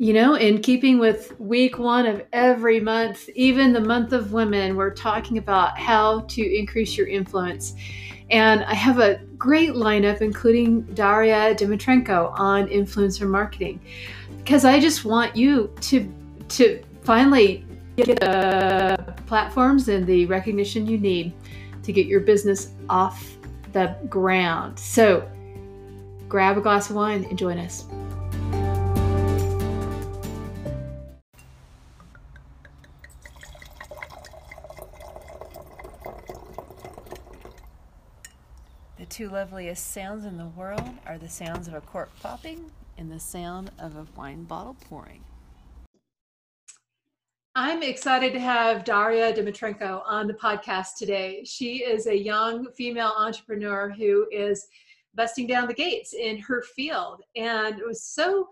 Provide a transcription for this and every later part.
You know, in keeping with week one of every month, even the month of women, we're talking about how to increase your influence. And I have a great lineup, including Daria Dimitrenko on influencer marketing, because I just want you to to finally get the platforms and the recognition you need to get your business off the ground. So grab a glass of wine and join us. Two loveliest sounds in the world are the sounds of a cork popping and the sound of a wine bottle pouring. I'm excited to have Daria Dimitrenko on the podcast today. She is a young female entrepreneur who is busting down the gates in her field and was so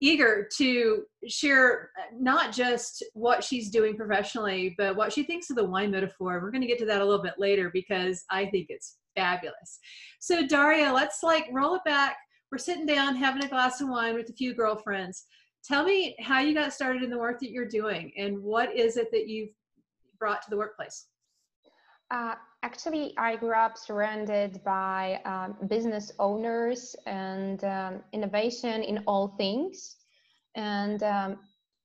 eager to share not just what she's doing professionally, but what she thinks of the wine metaphor. We're going to get to that a little bit later because I think it's fabulous. So, Daria, let's like roll it back. We're sitting down having a glass of wine with a few girlfriends. Tell me how you got started in the work that you're doing and what is it that you've brought to the workplace? Uh, actually, I grew up surrounded by um, business owners and um, innovation in all things. And um,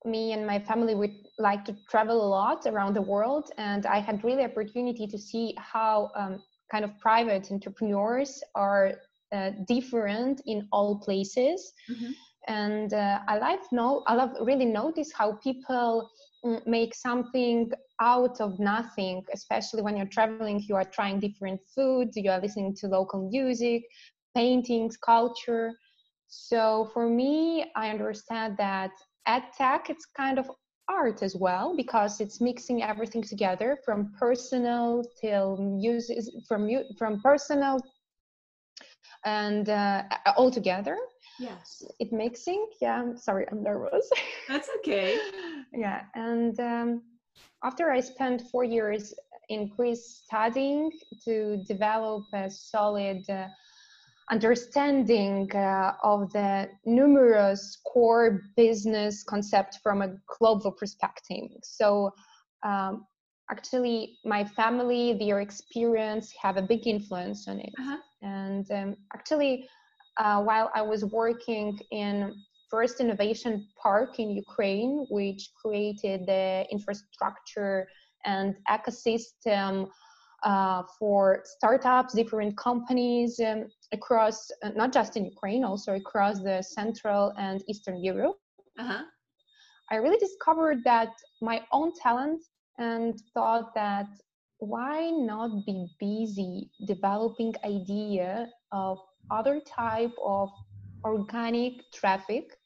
me and my family would like to travel a lot around the world. And I had really opportunity to see how um, kind of private entrepreneurs are uh, different in all places. Mm-hmm. And uh, I love no, I love really notice how people mm, make something out of nothing, especially when you're traveling. You are trying different foods, you are listening to local music, paintings, culture. So for me, I understand that at tech it's kind of art as well because it's mixing everything together from personal till music from from personal and uh, all together. Yes. It mixing yeah I'm sorry i'm nervous. That's okay. Yeah and um, after i spent four years in greece studying to develop a solid uh, understanding uh, of the numerous core business concepts from a global perspective. So, um, actually, my family, their experience have a big influence on it. Uh-huh. And um, actually, uh, while I was working in first innovation park in Ukraine, which created the infrastructure and ecosystem uh, for startups, different companies um, across, uh, not just in Ukraine, also across the Central and Eastern Europe. Uh-huh. I really discovered that my own talent and thought that why not be busy developing idea of other type of organic traffic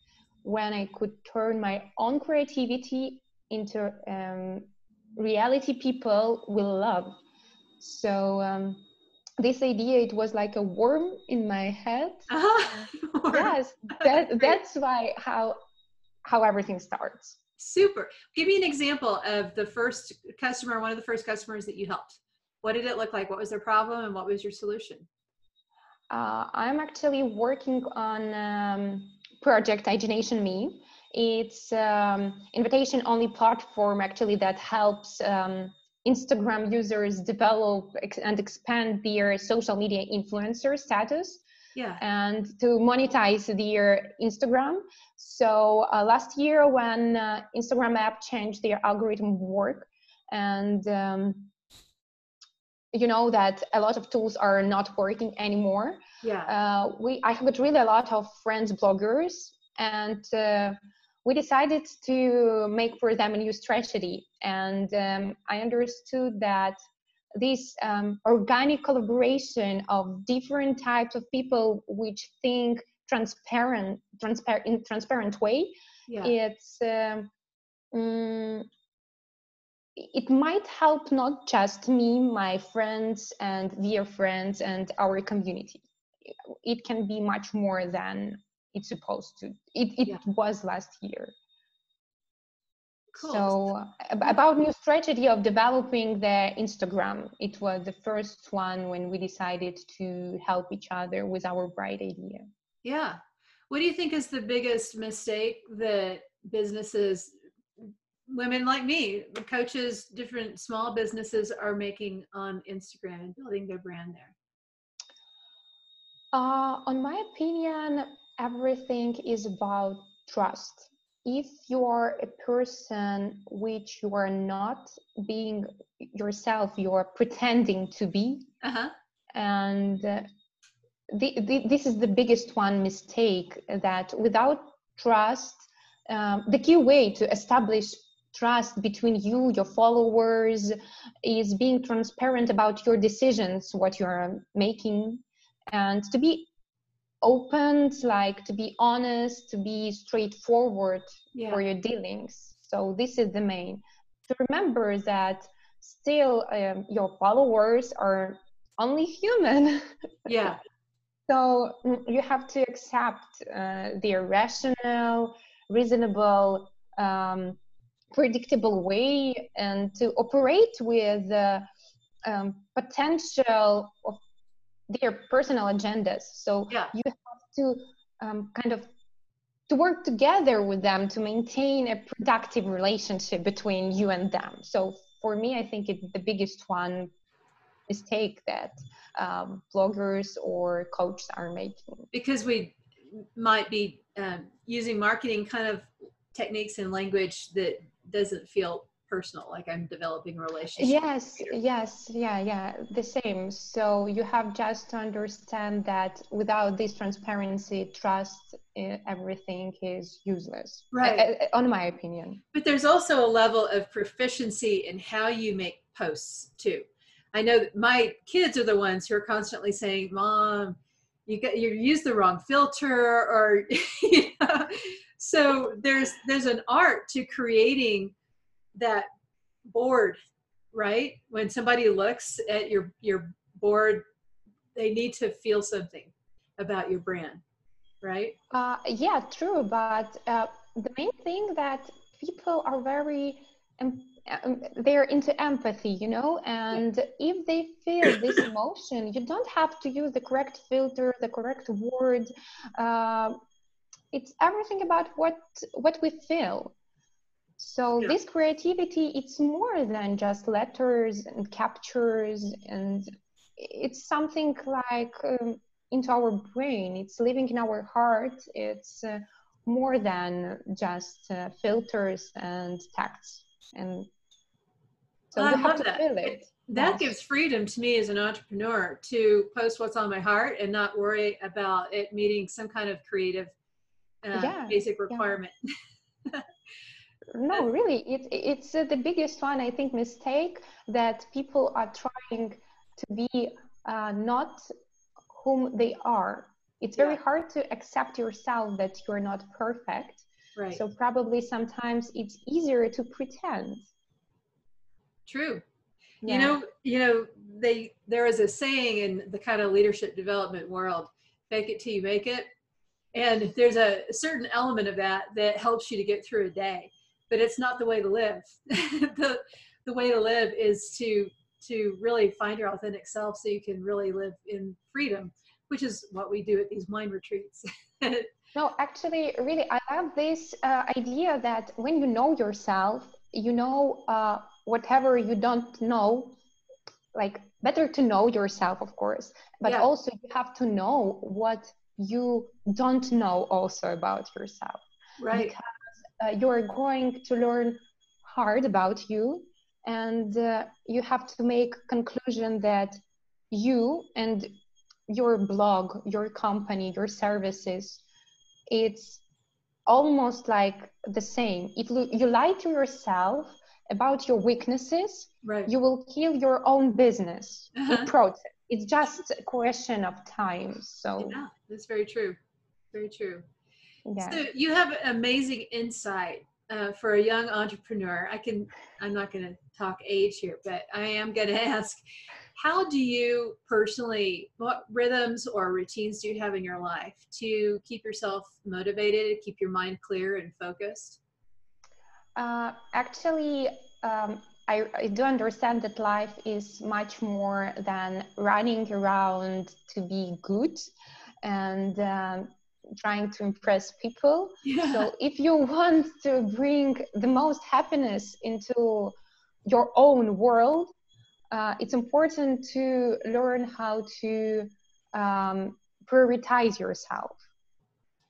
when I could turn my own creativity into um, reality people will love so um, this idea it was like a worm in my head. Uh-huh. yes that, that's why how how everything starts. Super. Give me an example of the first customer one of the first customers that you helped. What did it look like? What was their problem and what was your solution? Uh, i'm actually working on um, project imagination me. It's um, invitation only platform actually that helps um, Instagram users develop and expand their social media influencer status yeah. and to monetize their Instagram. So uh, last year, when uh, Instagram app changed their algorithm work, and um, you know that a lot of tools are not working anymore. Yeah. Uh, we I have really a lot of friends bloggers, and uh, we decided to make for them a new strategy. And um, I understood that this um, organic collaboration of different types of people which think transparent, transparent in transparent way, yeah. it's um, mm, it might help not just me, my friends, and dear friends, and our community. It can be much more than it's supposed to. It, it yeah. was last year. Cool. so about new strategy of developing the instagram. It was the first one when we decided to help each other with our bright idea. Yeah. What do you think is the biggest mistake that businesses women like me coaches different small businesses are making on instagram and building their brand there? Uh, on my opinion everything is about trust if you are a person which you are not being yourself you're pretending to be uh-huh. and uh, the, the, this is the biggest one mistake that without trust um, the key way to establish trust between you your followers is being transparent about your decisions what you're making and to be open like to be honest to be straightforward yeah. for your dealings. So this is the main. To remember that still um, your followers are only human. Yeah. So mm, you have to accept uh, their rational reasonable um, predictable way and to operate with the um, potential of their personal agendas. So yeah. you have to um, kind of to work together with them to maintain a productive relationship between you and them. So for me i think it's the biggest one mistake that um, bloggers or coaches are making. Because we might be um, using marketing kind of techniques and language that doesn't feel personal like i'm developing relationships yes yes yeah yeah the same. So you have just to understand that without this transparency trust eh, everything is useless right. uh, on my opinion. But there's also a level of proficiency in how you make posts too. I know that my kids are the ones who are constantly saying mom you got you use the wrong filter or you know. So there's there's an art to creating that board right? When somebody looks at your your board they need to feel something about your brand right? Uh, yeah true but uh, the main thing that people are very um, they're into empathy you know? And if they feel this emotion you don't have to use the correct filter the correct word uh, it's everything about what what we feel so yeah. this creativity it's more than just letters and captures and it's something like um, into our brain it's living in our heart it's uh, more than just uh, filters and texts and so well, have to that. feel it that yes. gives freedom to me as an entrepreneur to post what's on my heart and not worry about it meeting some kind of creative uh, yeah, basic requirement. Yeah. no, really, it's it's uh, the biggest one I think mistake that people are trying to be uh, not whom they are. It's very yeah. hard to accept yourself that you're not perfect. Right. So probably sometimes it's easier to pretend. True. Yeah. You know, you know, they there is a saying in the kind of leadership development world, fake it till you make it and there's a certain element of that that helps you to get through a day but it's not the way to live. The the way to live is to to really find your authentic self so you can really live in freedom which is what we do at these mind retreats. No actually really i love this uh, idea that when you know yourself you know uh, whatever you don't know like better to know yourself of course but yeah. also you have to know what you don't know also about yourself. Right. Because uh, you're going to learn hard about you and uh, you have to make conclusion that you and your blog your company your services it's almost like the same. If you lie to yourself about your weaknesses right. you will kill your own business. Uh-huh. process it's just a question of time so. Yeah that's very true. Very true yeah. so you have amazing insight uh, for a young entrepreneur. I can i'm not going to talk age here but i am going to ask how do you personally what rhythms or routines do you have in your life to keep yourself motivated keep your mind clear and focused? Uh, actually um, I, I, do understand that life is much more than running around to be good. And um, trying to impress people. Yeah. So if you want to bring the most happiness into your own world, uh, it's important to learn how to um, prioritize yourself.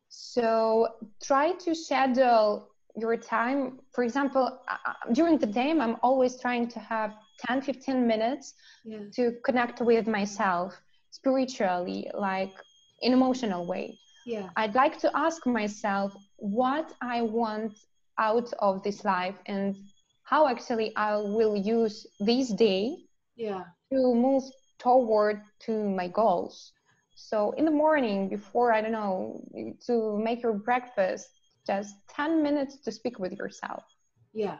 So try to schedule your time. For example, uh, during the day, I'm always trying to have 10, 15 minutes yeah. to connect with myself spiritually, like in emotional way. Yeah. I'd like to ask myself what I want out of this life and how actually I will use this day yeah. to move toward to my goals. So in the morning before I don't know to make your breakfast, just 10 minutes to speak with yourself. Yeah.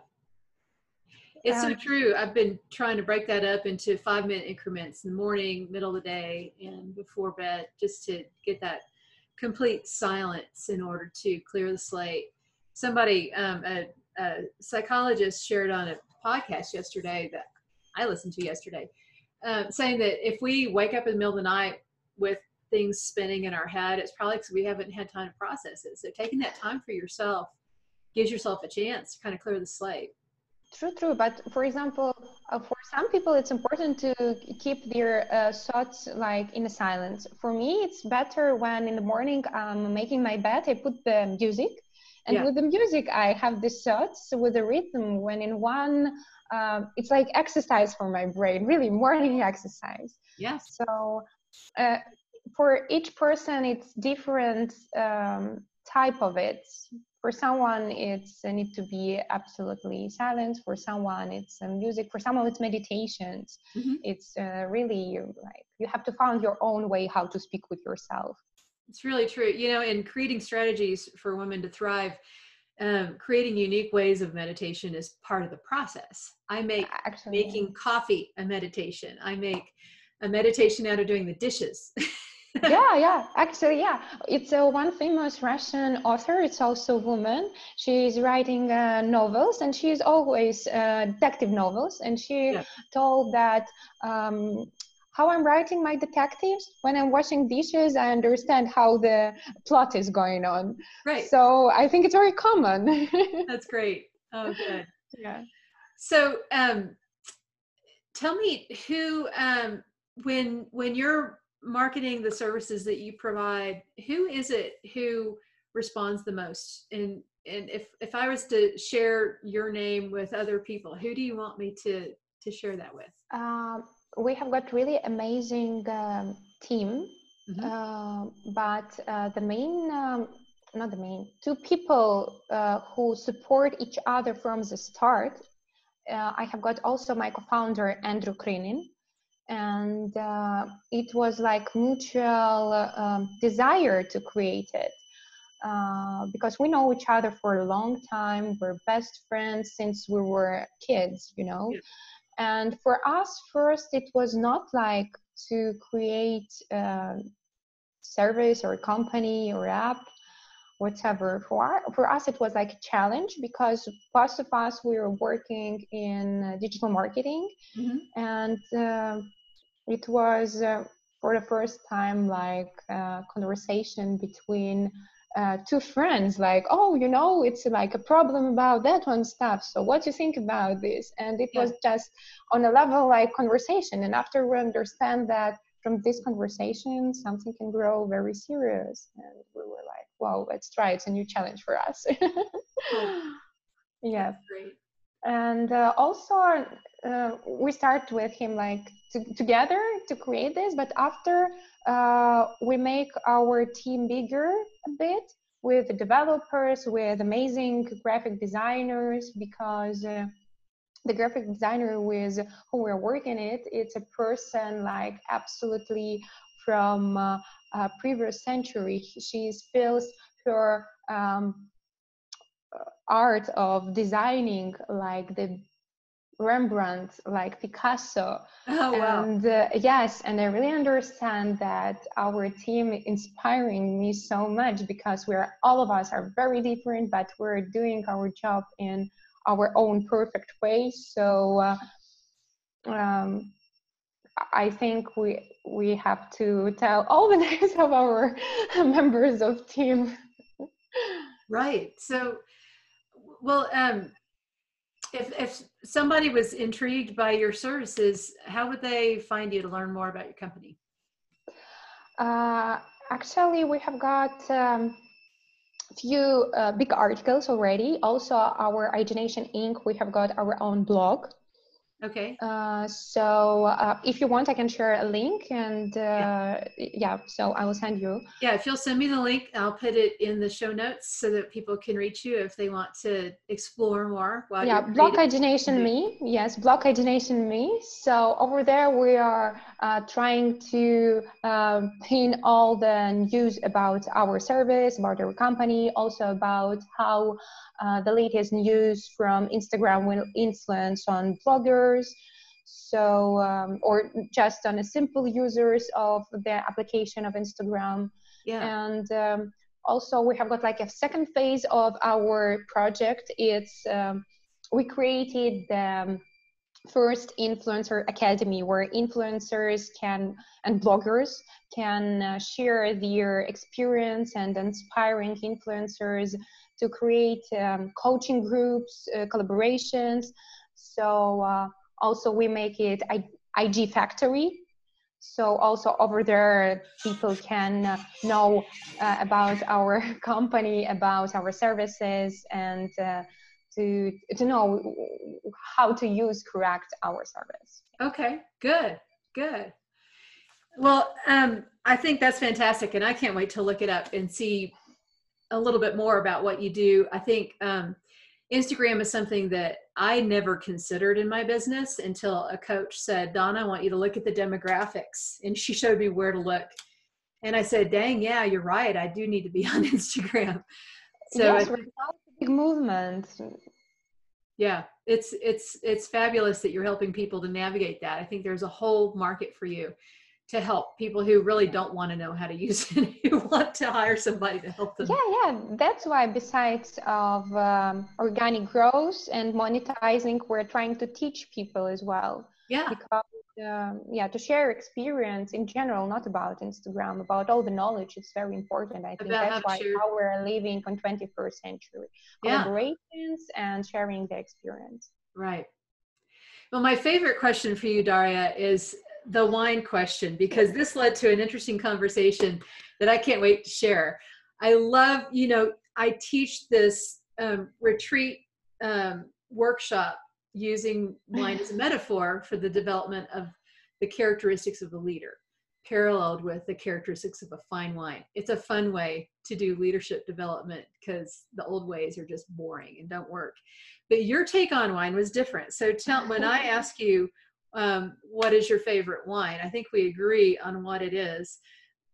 It's so true. I've been trying to break that up into five minute increments in the morning, middle of the day, and before bed, just to get that complete silence in order to clear the slate. Somebody, um, a, a psychologist, shared on a podcast yesterday that I listened to yesterday, um, saying that if we wake up in the middle of the night with things spinning in our head, it's probably because we haven't had time to process it. So taking that time for yourself gives yourself a chance to kind of clear the slate. True, true. But for example, some people, it's important to keep their uh, thoughts like in a silence. For me, it's better when in the morning I'm making my bed, I put the music, and yeah. with the music, I have the thoughts with the rhythm. When in one, um, it's like exercise for my brain, really morning exercise. Yes. So uh, for each person, it's different um, type of it for someone it's uh, need to be absolutely silent. For someone it's uh, music. For someone it's meditations. Mm-hmm. it's uh, really like you have to find your own way how to speak with yourself. It's really true. You know in creating strategies for women to thrive um, creating unique ways of meditation is part of the process. I make Actually, making coffee a meditation. I make a meditation out of doing the dishes yeah, yeah. Actually, yeah. It's uh, one famous Russian author. It's also a woman. She's writing uh, novels, and she's always uh, detective novels. And she yeah. told that um, how I'm writing my detectives when I'm washing dishes, I understand how the plot is going on. Right. So I think it's very common. That's great. Oh, good. Yeah. So, um, tell me who um, when when you're marketing the services that you provide, who is it who responds the most? And and if if I was to share your name with other people, who do you want me to to share that with? Um, we have got really amazing um, team, mm-hmm. uh, but uh, the main. Um, not the main two people uh, who support each other from the start uh, i have got also my co-founder andrew krinin and uh, it was like mutual um, desire to create it uh, because we know each other for a long time. We're best friends since we were kids you know? Yeah. and for us first it was not like to create a service or a company or app whatever for our, for us it was like a challenge because most of us we were working in uh, digital marketing mm-hmm. and uh, it was uh, for the first time like a conversation between uh, two friends like oh you know it's like a problem about that one stuff so what do you think about this and it yeah. was just on a level like conversation and after we understand that from this conversation something can grow very serious. And we were like wow let's try. It's a new challenge for us. Yeah. Great. And uh, also uh, we start with him like to, together to create this but after uh, we make our team bigger a bit with developers with amazing graphic designers because uh, the graphic designer with who we're working it it's a person like absolutely from uh, previous century she feels her um, art of designing like the Rembrandt, like Picasso. Oh, wow. And uh, yes, and I really understand that our team inspiring me so much because we're all of us are very different, but we're doing our job in our own perfect way. So uh, um, I think we we have to tell all the names of our members of team. Right. So, well, um, if if somebody was intrigued by your services, how would they find you to learn more about your company? Uh, actually, we have got um, few uh, big articles already. Also, our iGenation Inc. We have got our own blog Okay. Uh, so uh, if you want, I can share a link and uh, yeah. yeah. so I will send you. Yeah, if you'll send me the link, I'll put it in the show notes so that people can reach you if they want to explore more. yeah, Block Igenation Me. Yes, Block Igenation Me. So over there, we are uh, trying to uh, pin all the news about our service, about our company, also about how uh, the latest news from Instagram will influence on bloggers. So, um, or just on a simple users of the application of Instagram. Yeah. And um, also we have got like a second phase of our project. It's, um, we created the first influencer academy where influencers can and bloggers can uh, share their experience and inspiring influencers to create um, coaching groups, uh, collaborations. So uh, also we make it IG Factory. So also over there, people can know uh, about our company, about our services, and uh, to to know how to use correct our service. Okay, good, good. Well, um, I think that's fantastic, and I can't wait to look it up and see a little bit more about what you do. I think um, Instagram is something that I never considered in my business until a coach said, Donna, I want you to look at the demographics. And she showed me where to look. And I said, dang, yeah, you're right. I do need to be on Instagram. So yes, a big movement. Yeah, it's it's it's fabulous that you're helping people to navigate that. I think there's a whole market for you to help people who really don't want to know how to use it who want to hire somebody to help them. Yeah yeah. That's why besides of um, organic growth and monetizing we're trying to teach people as well. Yeah. Because um, yeah to share experience in general not about instagram about all the knowledge it's very important. I think about that's why how we're living on 21st century. Yeah. collaborations and sharing the experience. Right. Well my favorite question for you daria is the wine question because this led to an interesting conversation that I can't wait to share. I love, you know, I teach this um, retreat um, workshop using wine as a metaphor for the development of the characteristics of the leader, paralleled with the characteristics of a fine wine. It's a fun way to do leadership development because the old ways are just boring and don't work. But your take on wine was different. So tell when I ask you um, what is your favorite wine? I think we agree on what it is.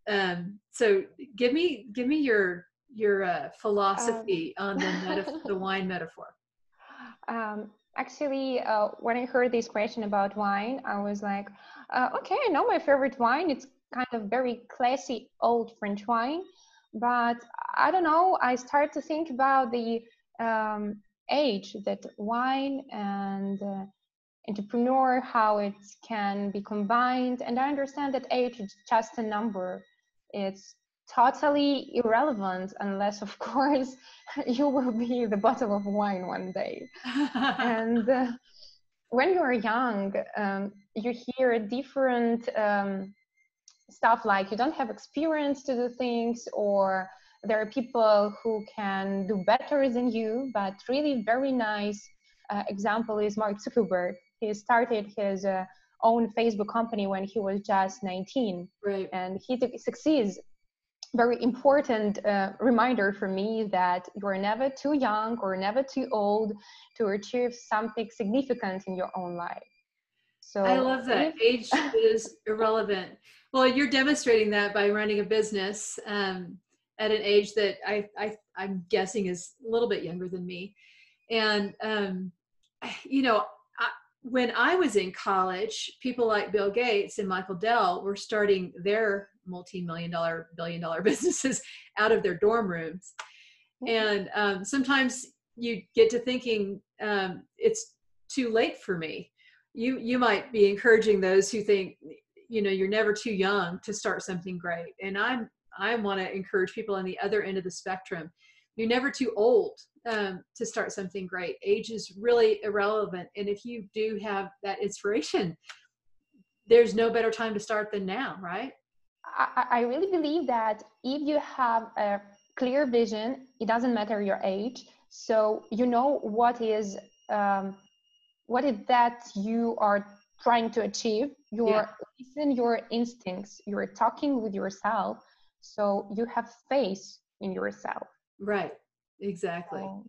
Um, so give me give me your your uh, philosophy um, on the metaf- the wine metaphor. Um, actually, uh, when I heard this question about wine, I was like, uh, okay, I know my favorite wine. It's kind of very classy old French wine, but I don't know. I started to think about the um, age that wine and uh, entrepreneur, how it can be combined. And I understand that age is just a number. It's totally irrelevant unless, of course, you will be the bottle of wine one day. and uh, when you're young, um, you hear different um, stuff like you don't have experience to do things or there are people who can do better than you but really very nice uh, example is mark zuckerberg he started his uh, own Facebook company when he was just 19. Right. And he succeeds. Very important uh, reminder for me that you're never too young or never too old to achieve something significant in your own life. So I love that. Age is irrelevant. Well, you're demonstrating that by running a business um, at an age that I, I I'm guessing is a little bit younger than me, and um, you know when I was in college, people like Bill Gates and Michael Dell were starting their multi-million dollar, billion dollar businesses out of their dorm rooms. And um, sometimes you get to thinking um, it's too late for me. You you might be encouraging those who think you know you're never too young to start something great and i'm i want to encourage people on the other end of the spectrum you're never too old um, to start something great. Age is really irrelevant and if you do have that inspiration there's no better time to start than now right? I, I really believe that if you have a clear vision it doesn't matter your age. So you know what is um, what is that you are trying to achieve? You're yeah. listen your instincts. You're talking with yourself. So you have faith in yourself. Right exactly so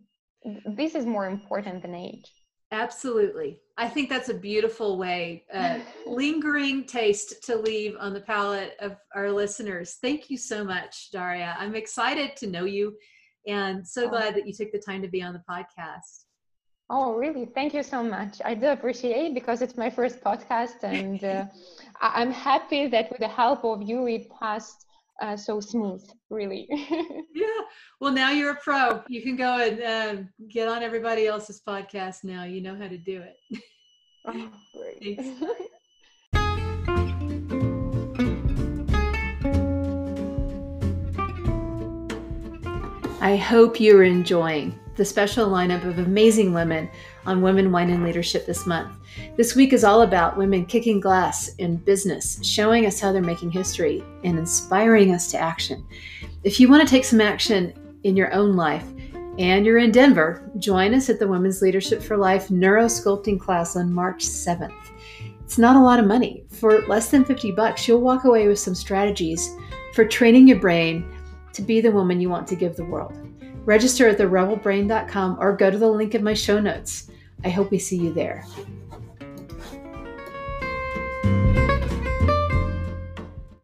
this is more important than age absolutely i think that's a beautiful way uh, lingering taste to leave on the palate of our listeners thank you so much daria i'm excited to know you and so oh. glad that you took the time to be on the podcast Oh, really? Thank you so much. I do appreciate it because it's my first podcast, and uh, I'm happy that with the help of you, it passed uh, so smooth. Really. yeah. Well, now you're a pro. You can go and uh, get on everybody else's podcast now. You know how to do it. oh, great. Thanks. I hope you're enjoying the special lineup of amazing women on Women, Wine, and Leadership this month. This week is all about women kicking glass in business, showing us how they're making history, and inspiring us to action. If you want to take some action in your own life and you're in Denver, join us at the Women's Leadership for Life Neurosculpting class on March 7th. It's not a lot of money. For less than 50 bucks, you'll walk away with some strategies for training your brain to be the woman you want to give the world. Register at therebelbrain.com or go to the link in my show notes. I hope we see you there.